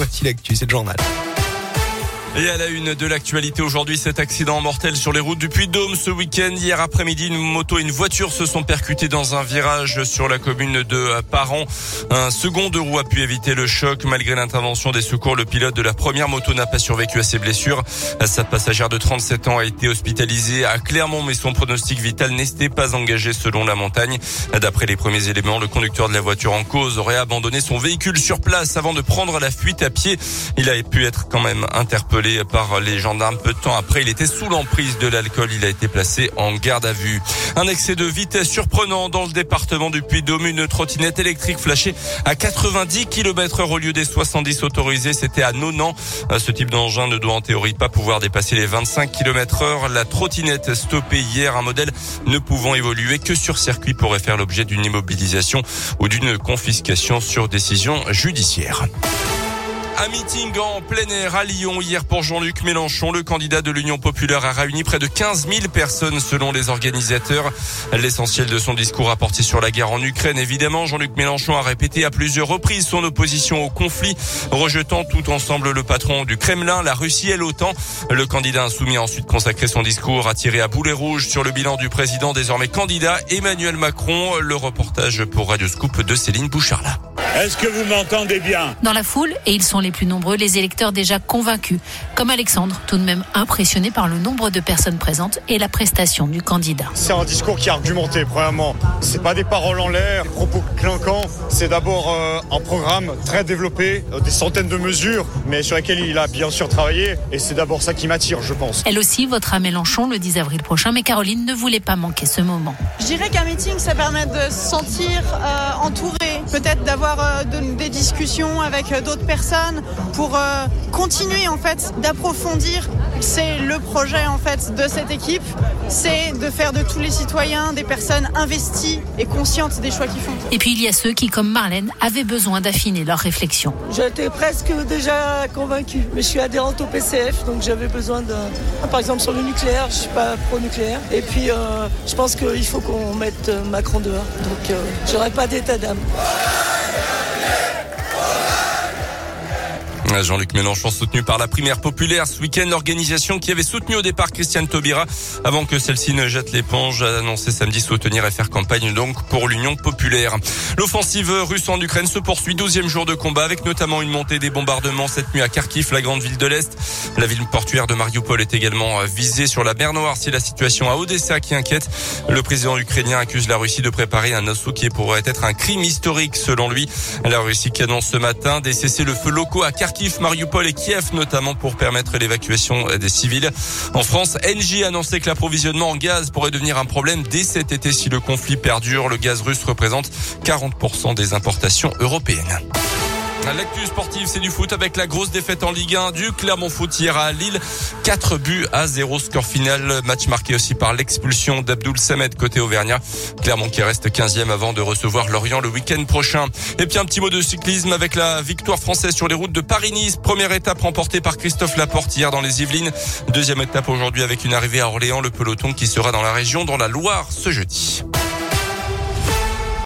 voici l'actu, c'est le journal. Et à la une de l'actualité aujourd'hui, cet accident mortel sur les routes du Puy-de-Dôme ce week-end. Hier après-midi, une moto et une voiture se sont percutées dans un virage sur la commune de Paran. Un second de roue a pu éviter le choc. Malgré l'intervention des secours, le pilote de la première moto n'a pas survécu à ses blessures. Sa passagère de 37 ans a été hospitalisée à Clermont, mais son pronostic vital n'était pas engagé selon la montagne. D'après les premiers éléments, le conducteur de la voiture en cause aurait abandonné son véhicule sur place avant de prendre la fuite à pied. Il a pu être quand même interpellé par les gendarmes peu de temps après. Il était sous l'emprise de l'alcool. Il a été placé en garde à vue. Un excès de vitesse surprenant dans le département du Puy-de-Dôme. Une trottinette électrique flashée à 90 km heure au lieu des 70 autorisés. C'était à Nonan. Ce type d'engin ne doit en théorie pas pouvoir dépasser les 25 km heure. La trottinette stoppée hier, un modèle ne pouvant évoluer que sur circuit pourrait faire l'objet d'une immobilisation ou d'une confiscation sur décision judiciaire. Un meeting en plein air à Lyon hier pour Jean-Luc Mélenchon. Le candidat de l'Union populaire a réuni près de 15 000 personnes selon les organisateurs. L'essentiel de son discours a porté sur la guerre en Ukraine. Évidemment, Jean-Luc Mélenchon a répété à plusieurs reprises son opposition au conflit, rejetant tout ensemble le patron du Kremlin, la Russie et l'OTAN. Le candidat insoumis a ensuite consacré son discours à tirer à boulet rouge sur le bilan du président désormais candidat Emmanuel Macron. Le reportage pour Radio Scoop de Céline Bouchard. Est-ce que vous m'entendez bien Dans la foule, et ils sont les plus nombreux, les électeurs déjà convaincus, comme Alexandre, tout de même impressionné par le nombre de personnes présentes et la prestation du candidat. C'est un discours qui est argumenté, premièrement. C'est pas des paroles en l'air, des propos clinquants. C'est d'abord euh, un programme très développé, euh, des centaines de mesures, mais sur lesquelles il a bien sûr travaillé. Et c'est d'abord ça qui m'attire, je pense. Elle aussi votera Mélenchon le 10 avril prochain, mais Caroline ne voulait pas manquer ce moment. Je dirais qu'un meeting, ça permet de se sentir euh, entouré, peut-être d'avoir de, des discussions avec euh, d'autres personnes pour euh, continuer en fait d'approfondir. C'est le projet en fait de cette équipe, c'est de faire de tous les citoyens des personnes investies et conscientes des choix qu'ils font. Et puis il y a ceux qui, comme Marlène, avaient besoin d'affiner leur réflexion. J'étais presque déjà convaincue, mais je suis adhérente au PCF, donc j'avais besoin de... Par exemple sur le nucléaire, je suis pas pro-nucléaire. Et puis euh, je pense qu'il faut qu'on mette Macron dehors, donc euh, j'aurais pas d'état d'âme. Jean-Luc Mélenchon soutenu par la primaire populaire ce week-end, l'organisation qui avait soutenu au départ Christiane Taubira avant que celle-ci ne jette l'éponge, a annoncé samedi soutenir et faire campagne donc pour l'Union populaire. L'offensive russe en Ukraine se poursuit, 12e jour de combat avec notamment une montée des bombardements cette nuit à Kharkiv, la grande ville de l'Est. La ville portuaire de Mariupol est également visée sur la mer Noire. C'est la situation à Odessa qui inquiète. Le président ukrainien accuse la Russie de préparer un assaut qui pourrait être un crime historique selon lui. La Russie qui annonce ce matin des cessez-le-feu locaux à Mariupol et Kiev notamment pour permettre l'évacuation des civils. En France, Engie a annoncé que l'approvisionnement en gaz pourrait devenir un problème dès cet été si le conflit perdure. Le gaz russe représente 40% des importations européennes. L'actu sportive, c'est du foot avec la grosse défaite en Ligue 1 du Clermont Foot hier à Lille. 4 buts à 0 score final. Match marqué aussi par l'expulsion d'Abdoul Samed côté Auvergnat. Clermont qui reste 15e avant de recevoir Lorient le week-end prochain. Et puis un petit mot de cyclisme avec la victoire française sur les routes de Paris-Nice. Première étape remportée par Christophe Laporte hier dans les Yvelines. Deuxième étape aujourd'hui avec une arrivée à Orléans. Le peloton qui sera dans la région, dans la Loire ce jeudi.